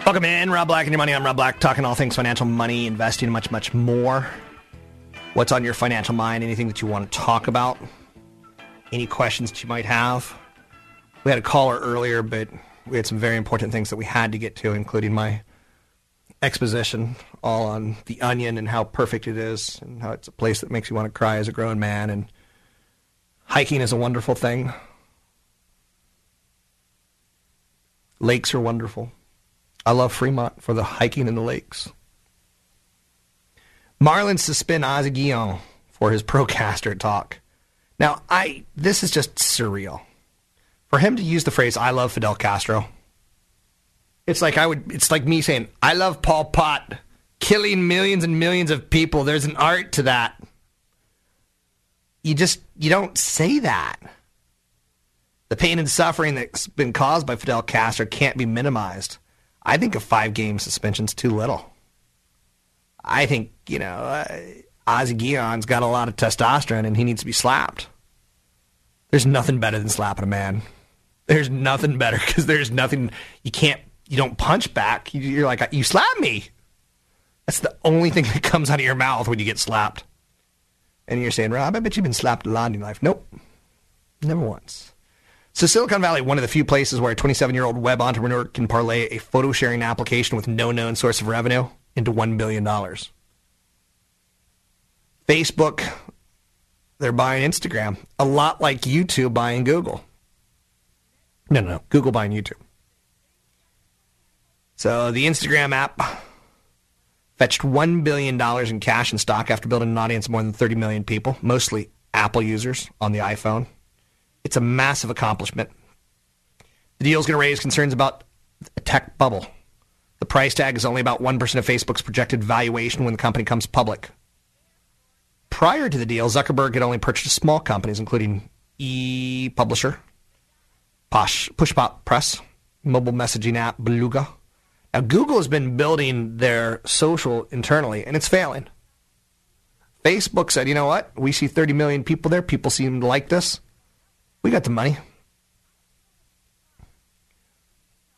Welcome in, Rob Black and your money. I'm Rob Black, talking all things financial, money, investing, much, much more. What's on your financial mind? Anything that you want to talk about? Any questions that you might have? We had a caller earlier, but we had some very important things that we had to get to, including my exposition all on the onion and how perfect it is, and how it's a place that makes you want to cry as a grown man, and hiking is a wonderful thing. Lakes are wonderful. I love Fremont for the hiking in the lakes. Marlin suspend Ozzie Guillen for his pro-Castro talk. Now, I this is just surreal. For him to use the phrase "I love Fidel Castro," it's like I would. It's like me saying "I love Pol Pot," killing millions and millions of people. There's an art to that. You just you don't say that. The pain and suffering that's been caused by Fidel Castro can't be minimized. I think a five game suspension's too little. I think, you know, uh, Ozzie Guillen's got a lot of testosterone and he needs to be slapped. There's nothing better than slapping a man. There's nothing better because there's nothing, you can't, you don't punch back. You- You're like, you slap me. That's the only thing that comes out of your mouth when you get slapped. And you're saying, Rob, I bet you've been slapped a lot in your life. Nope. Never once. So Silicon Valley, one of the few places where a 27-year-old web entrepreneur can parlay a photo sharing application with no known source of revenue into $1 billion. Facebook, they're buying Instagram, a lot like YouTube buying Google. No, no, no, Google buying YouTube. So the Instagram app fetched $1 billion in cash and stock after building an audience of more than 30 million people, mostly Apple users on the iPhone. It's a massive accomplishment. The deal is going to raise concerns about a tech bubble. The price tag is only about 1% of Facebook's projected valuation when the company comes public. Prior to the deal, Zuckerberg had only purchased small companies, including ePublisher, Posh, Pushpop Press, mobile messaging app Beluga. Now, Google has been building their social internally, and it's failing. Facebook said, you know what? We see 30 million people there. People seem to like this. We got the money.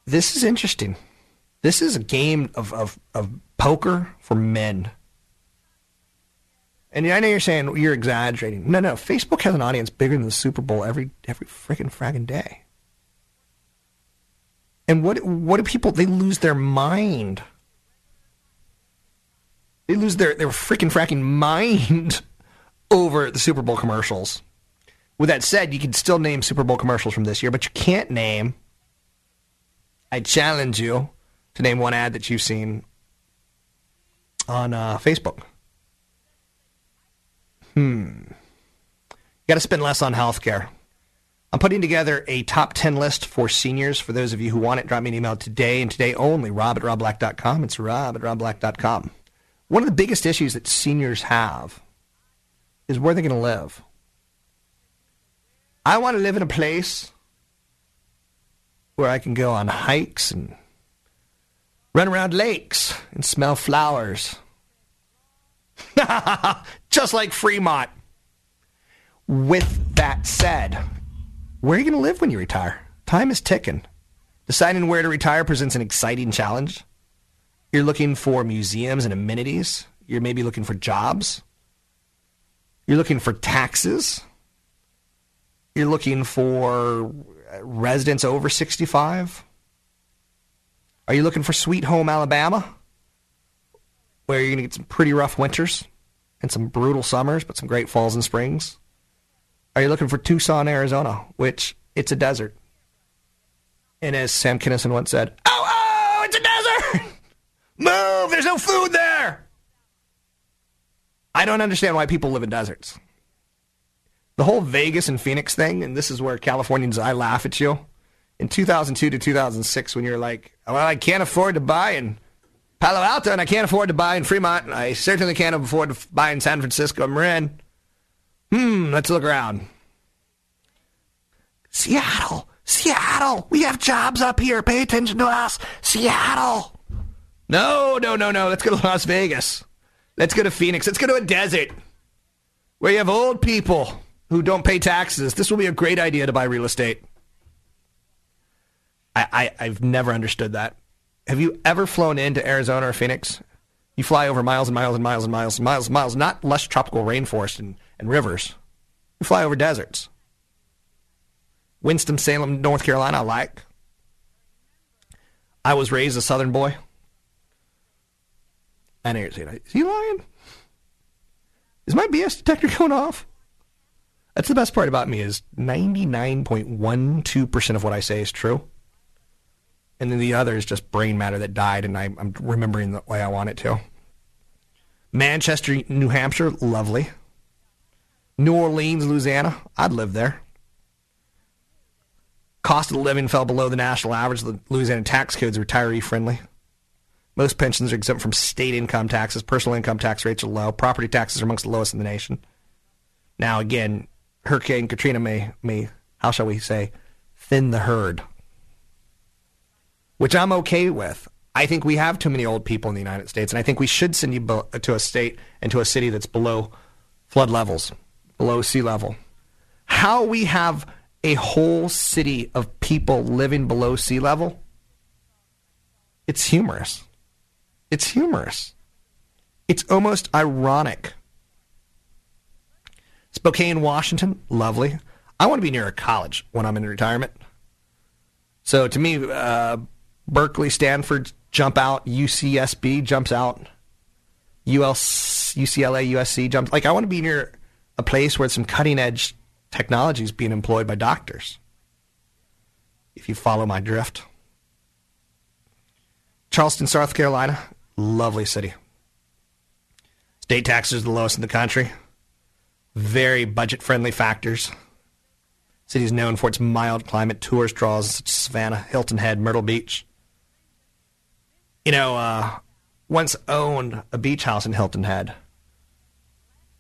This is interesting. This is a game of, of, of poker for men. And I know you're saying you're exaggerating. No, no. Facebook has an audience bigger than the Super Bowl every every freaking fragging day. And what what do people they lose their mind? They lose their their freaking fracking mind over the Super Bowl commercials. With that said, you can still name Super Bowl commercials from this year, but you can't name. I challenge you to name one ad that you've seen on uh, Facebook. Hmm. You got to spend less on healthcare. I'm putting together a top 10 list for seniors. For those of you who want it, drop me an email today and today only, rob at robblack.com. It's rob at robblack.com. One of the biggest issues that seniors have is where they're going to live. I want to live in a place where I can go on hikes and run around lakes and smell flowers. Just like Fremont. With that said, where are you going to live when you retire? Time is ticking. Deciding where to retire presents an exciting challenge. You're looking for museums and amenities. You're maybe looking for jobs. You're looking for taxes. You're looking for uh, residents over 65. Are you looking for Sweet Home Alabama? Where you're going to get some pretty rough winters and some brutal summers, but some great falls and springs? Are you looking for Tucson, Arizona, which it's a desert? And as Sam Kinison once said, oh, oh, it's a desert! Move! There's no food there! I don't understand why people live in deserts. The whole Vegas and Phoenix thing, and this is where Californians, I laugh at you. In 2002 to 2006, when you're like, well, I can't afford to buy in Palo Alto, and I can't afford to buy in Fremont, and I certainly can't afford to buy in San Francisco, Marin. Hmm, let's look around. Seattle, Seattle, we have jobs up here. Pay attention to us. Seattle. No, no, no, no. Let's go to Las Vegas. Let's go to Phoenix. Let's go to a desert where you have old people who don't pay taxes. This will be a great idea to buy real estate. I, I, have never understood that. Have you ever flown into Arizona or Phoenix? You fly over miles and miles and miles and miles and miles and miles, not lush tropical rainforest and, and rivers. You fly over deserts. Winston-Salem, North Carolina, I like. I was raised a southern boy. And here's is he lying? Is my BS detector going off? That's the best part about me is 99.12% of what I say is true. And then the other is just brain matter that died and I, I'm remembering the way I want it to. Manchester, New Hampshire, lovely. New Orleans, Louisiana, I'd live there. Cost of living fell below the national average. The Louisiana tax code is retiree friendly. Most pensions are exempt from state income taxes. Personal income tax rates are low. Property taxes are amongst the lowest in the nation. Now, again, Hurricane Katrina may, may how shall we say, thin the herd, which I'm okay with. I think we have too many old people in the United States, and I think we should send you to a state and to a city that's below flood levels, below sea level. How we have a whole city of people living below sea level, it's humorous. It's humorous. It's almost ironic. Spokane, Washington, lovely. I want to be near a college when I'm in retirement. So to me, uh, Berkeley, Stanford jump out. UCSB jumps out. UL, UCLA, USC jumps. Like I want to be near a place where some cutting edge technology is being employed by doctors. If you follow my drift. Charleston, South Carolina, lovely city. State taxes are the lowest in the country. Very budget friendly factors. Is known for its mild climate, tourist draws such as Savannah, Hilton Head, Myrtle Beach. You know, uh, once owned a beach house in Hilton Head,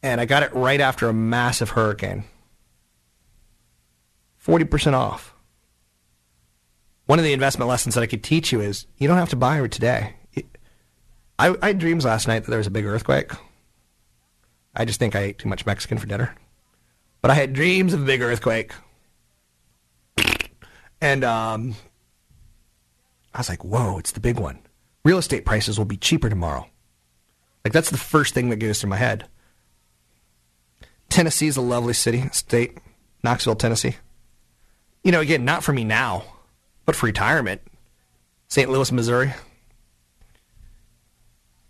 and I got it right after a massive hurricane. 40% off. One of the investment lessons that I could teach you is you don't have to buy it today. I, I had dreams last night that there was a big earthquake. I just think I ate too much Mexican for dinner. But I had dreams of a big earthquake. And um, I was like, whoa, it's the big one. Real estate prices will be cheaper tomorrow. Like, that's the first thing that goes through my head. Tennessee's a lovely city, state. Knoxville, Tennessee. You know, again, not for me now, but for retirement. St. Louis, Missouri.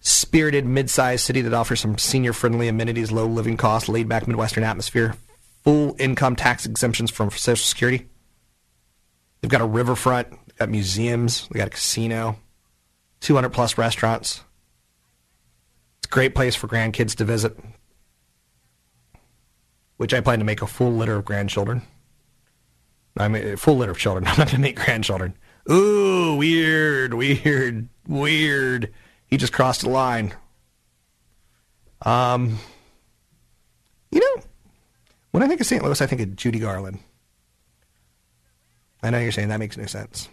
Spirited mid-sized city that offers some senior-friendly amenities, low living costs, laid-back Midwestern atmosphere, full income tax exemptions from Social Security. They've got a riverfront, they've got museums, they got a casino, 200 plus restaurants. It's a great place for grandkids to visit, which I plan to make a full litter of grandchildren. I mean, a full litter of children. I'm not going to make grandchildren. Ooh, weird, weird, weird. He just crossed the line. Um, you know, when I think of St. Louis, I think of Judy Garland. I know you're saying that makes no sense.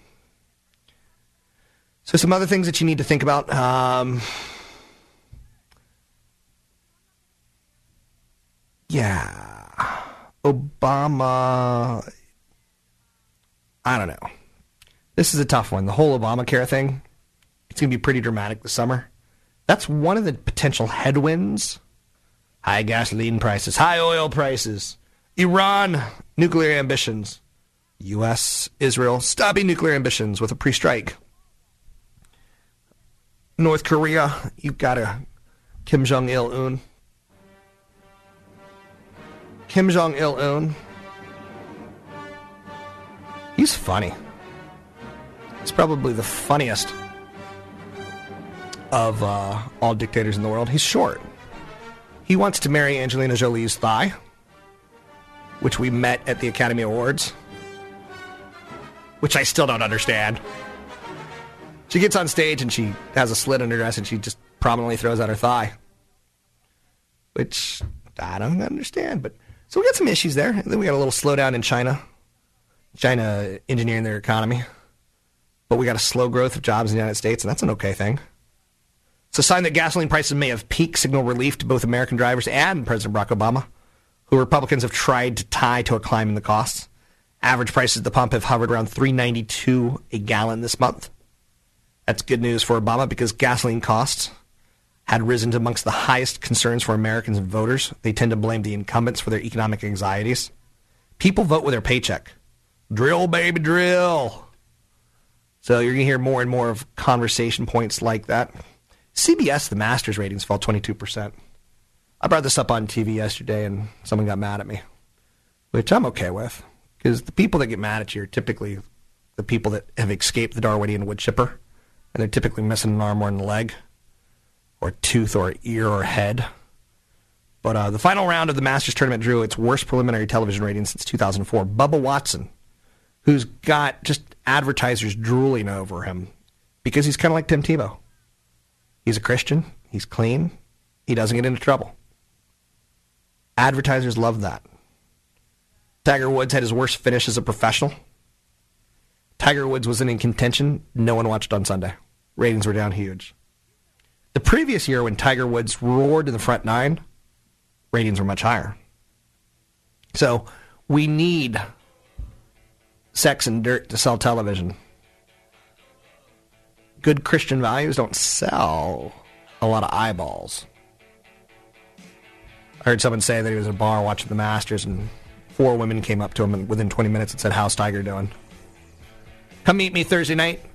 So, some other things that you need to think about. Um, yeah. Obama. I don't know. This is a tough one. The whole Obamacare thing. It's going to be pretty dramatic this summer. That's one of the potential headwinds. High gasoline prices, high oil prices, Iran, nuclear ambitions, U.S., Israel stopping nuclear ambitions with a pre strike. North Korea, you've got a Kim Jong il un. Kim Jong il un. He's funny. He's probably the funniest of uh, all dictators in the world. He's short. He wants to marry Angelina Jolie's thigh, which we met at the Academy Awards, which I still don't understand. She gets on stage and she has a slit in her dress and she just prominently throws out her thigh, which I don't understand. But so we got some issues there. And then we got a little slowdown in China. China engineering their economy. But we got a slow growth of jobs in the United States, and that's an okay thing. It's a sign that gasoline prices may have peaked, signal relief to both American drivers and President Barack Obama, who Republicans have tried to tie to a climb in the costs. Average prices at the pump have hovered around 3.92 a gallon this month. That's good news for Obama because gasoline costs had risen to amongst the highest concerns for Americans and voters. They tend to blame the incumbents for their economic anxieties. People vote with their paycheck. Drill, baby, drill. So you're going to hear more and more of conversation points like that. CBS, the Masters ratings fell 22%. I brought this up on TV yesterday and someone got mad at me, which I'm okay with because the people that get mad at you are typically the people that have escaped the Darwinian wood chipper and they're typically missing an arm or a leg or a tooth or ear or head. But uh, the final round of the Masters tournament drew its worst preliminary television rating since 2004. Bubba Watson, who's got just advertisers drooling over him because he's kind of like Tim Tebow. He's a Christian. He's clean. He doesn't get into trouble. Advertisers love that. Tiger Woods had his worst finish as a professional. Tiger Woods wasn't in contention. No one watched on Sunday. Ratings were down huge. The previous year, when Tiger Woods roared in the front nine, ratings were much higher. So we need sex and dirt to sell television good Christian values don't sell a lot of eyeballs. I heard someone say that he was at a bar watching the Masters, and four women came up to him and within 20 minutes and said, "How's Tiger doing?" Come meet me Thursday night,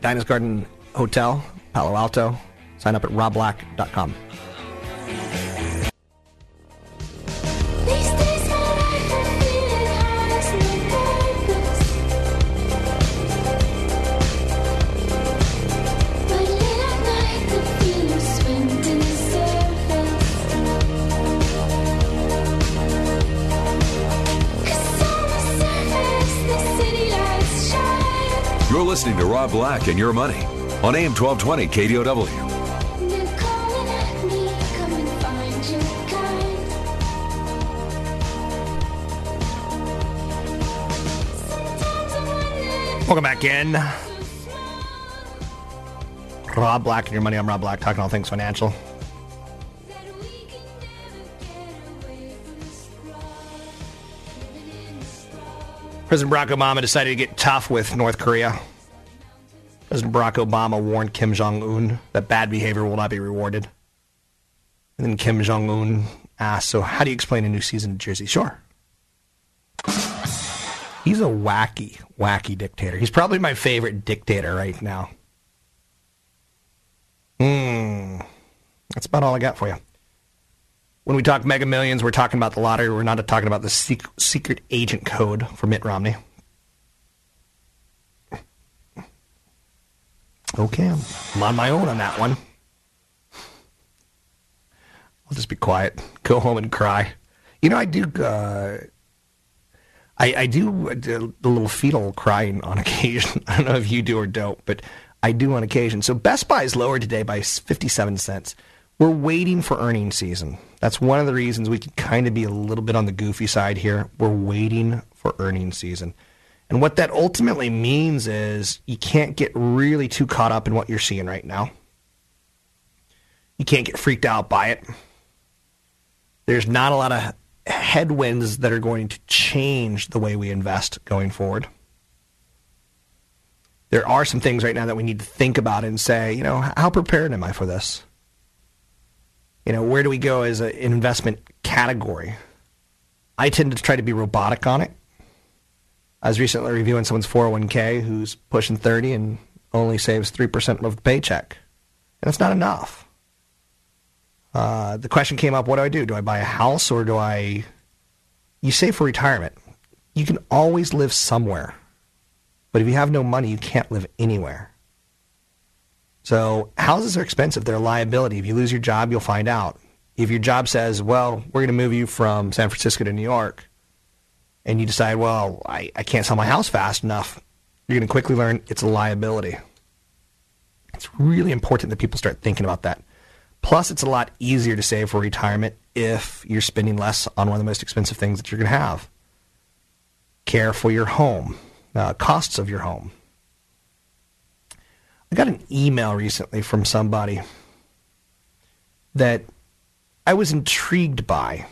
Dinah's Garden Hotel, Palo Alto. Sign up at robblack.com.
Black and Your Money on AM 1220 KDOW.
Welcome back in. Rob Black and your money. I'm Rob Black, talking all things financial. President Barack Obama decided to get tough with North Korea. President Barack Obama warned Kim Jong Un that bad behavior will not be rewarded. And then Kim Jong Un asked, "So, how do you explain a new season of Jersey Shore?" He's a wacky, wacky dictator. He's probably my favorite dictator right now. Hmm. That's about all I got for you. When we talk mega millions, we're talking about the lottery. We're not talking about the secret agent code for Mitt Romney. Okay, I'm on my own on that one. I'll just be quiet. Go home and cry. You know, I do. Uh, I, I do the little fetal crying on occasion. I don't know if you do or don't, but I do on occasion. So Best Buy is lower today by 57 cents. We're waiting for earnings season. That's one of the reasons we can kind of be a little bit on the goofy side here. We're waiting for earnings season. And what that ultimately means is you can't get really too caught up in what you're seeing right now. You can't get freaked out by it. There's not a lot of headwinds that are going to change the way we invest going forward. There are some things right now that we need to think about and say, you know, how prepared am I for this? You know, where do we go as an investment category? I tend to try to be robotic on it. I was recently reviewing someone's 401k who's pushing 30 and only saves 3% of the paycheck. And it's not enough. Uh, the question came up what do I do? Do I buy a house or do I. You save for retirement. You can always live somewhere. But if you have no money, you can't live anywhere. So houses are expensive. They're a liability. If you lose your job, you'll find out. If your job says, well, we're going to move you from San Francisco to New York, and you decide, well, I, I can't sell my house fast enough, you're going to quickly learn it's a liability. It's really important that people start thinking about that. Plus, it's a lot easier to save for retirement if you're spending less on one of the most expensive things that you're going to have care for your home, uh, costs of your home. I got an email recently from somebody that I was intrigued by.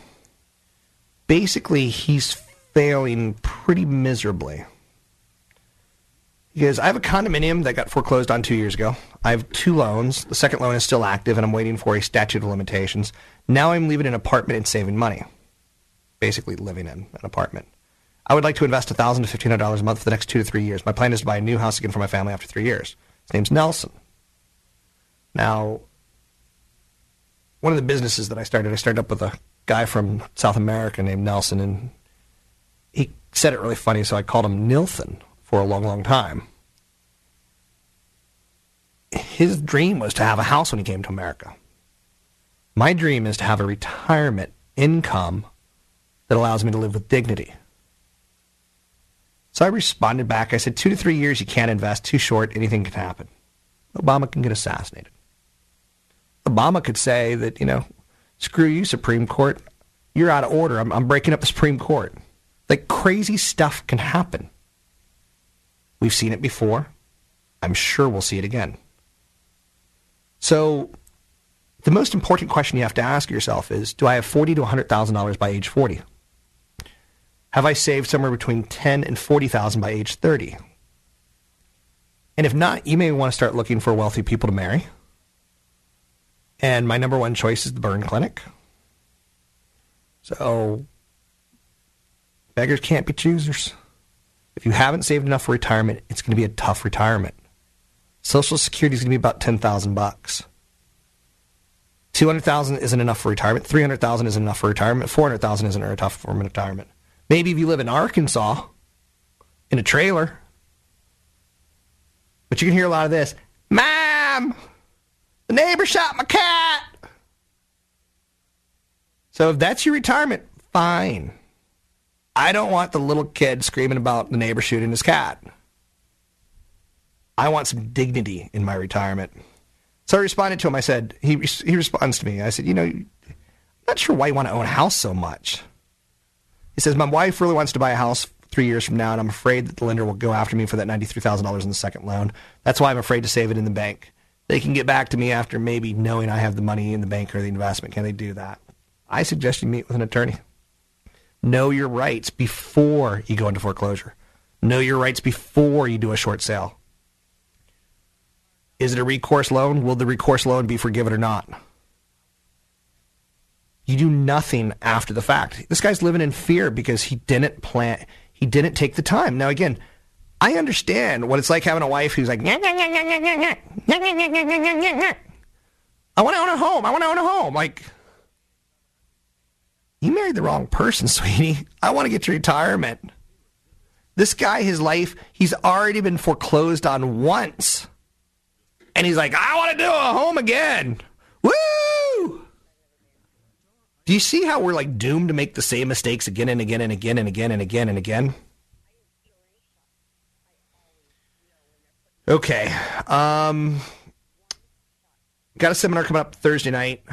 Basically, he's failing pretty miserably. Because I have a condominium that got foreclosed on two years ago. I have two loans. The second loan is still active, and I'm waiting for a statute of limitations. Now I'm leaving an apartment and saving money. Basically, living in an apartment. I would like to invest $1,000 to $1,500 a month for the next two to three years. My plan is to buy a new house again for my family after three years. His name's Nelson. Now, one of the businesses that I started, I started up with a guy from South America named Nelson, and he said it really funny, so I called him Nilthan for a long, long time. His dream was to have a house when he came to America. My dream is to have a retirement income that allows me to live with dignity. So I responded back. I said, two to three years, you can't invest. Too short, anything can happen. Obama can get assassinated. Obama could say that, you know, screw you, Supreme Court. You're out of order. I'm, I'm breaking up the Supreme Court. Like crazy stuff can happen. We've seen it before. I'm sure we'll see it again. So the most important question you have to ask yourself is do I have forty to hundred thousand dollars by age forty? Have I saved somewhere between ten and forty thousand by age thirty? And if not, you may want to start looking for wealthy people to marry. And my number one choice is the burn clinic. So beggars can't be choosers. If you haven't saved enough for retirement, it's going to be a tough retirement. Social Security is going to be about ten thousand bucks. Two hundred thousand isn't enough for retirement. Three hundred thousand isn't enough for retirement. Four hundred thousand isn't enough for retirement. Maybe if you live in Arkansas, in a trailer, but you can hear a lot of this. Mom, the neighbor shot my cat. So if that's your retirement, fine. I don't want the little kid screaming about the neighbor shooting his cat. I want some dignity in my retirement. So I responded to him. I said, he, he responds to me. I said, you know, I'm not sure why you want to own a house so much. He says, my wife really wants to buy a house three years from now, and I'm afraid that the lender will go after me for that $93,000 in the second loan. That's why I'm afraid to save it in the bank. They can get back to me after maybe knowing I have the money in the bank or the investment. Can they do that? I suggest you meet with an attorney. Know your rights before you go into foreclosure. Know your rights before you do a short sale. Is it a recourse loan? Will the recourse loan be forgiven or not? You do nothing after the fact. This guy's living in fear because he didn't plan, he didn't take the time. Now, again, I understand what it's like having a wife who's like, I want to own a home. I want to own a home. Like, you married the wrong person, sweetie. I want to get to retirement. This guy, his life, he's already been foreclosed on once. And he's like, I want to do a home again. Woo! Do you see how we're like doomed to make the same mistakes again and again and again and again and again and again? Okay. Um, got a seminar coming up Thursday night,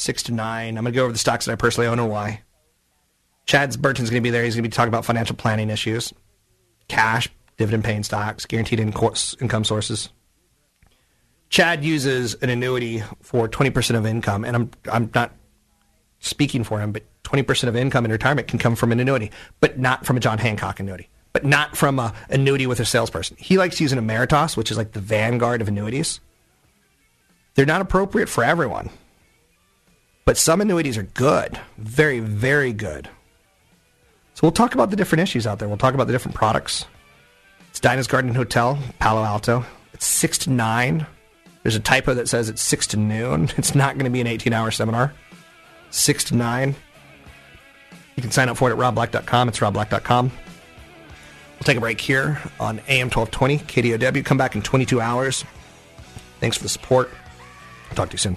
6 to 9. I'm going to go over the stocks that I personally own and why. Chad Burton's going to be there. He's going to be talking about financial planning issues, cash, dividend paying stocks, guaranteed income sources. Chad uses an annuity for 20% of income, and I'm, I'm not speaking for him, but 20% of income in retirement can come from an annuity, but not from a John Hancock annuity but not from a annuity with a salesperson. He likes using Ameritas, which is like the vanguard of annuities. They're not appropriate for everyone. But some annuities are good. Very, very good. So we'll talk about the different issues out there. We'll talk about the different products. It's Dinah's Garden Hotel, Palo Alto. It's 6 to 9. There's a typo that says it's 6 to noon. It's not going to be an 18 hour seminar. 6 to 9. You can sign up for it at robblack.com. It's robblack.com. We'll take a break here on AM 1220 KDOW. Come back in 22 hours. Thanks for the support. Talk to you soon.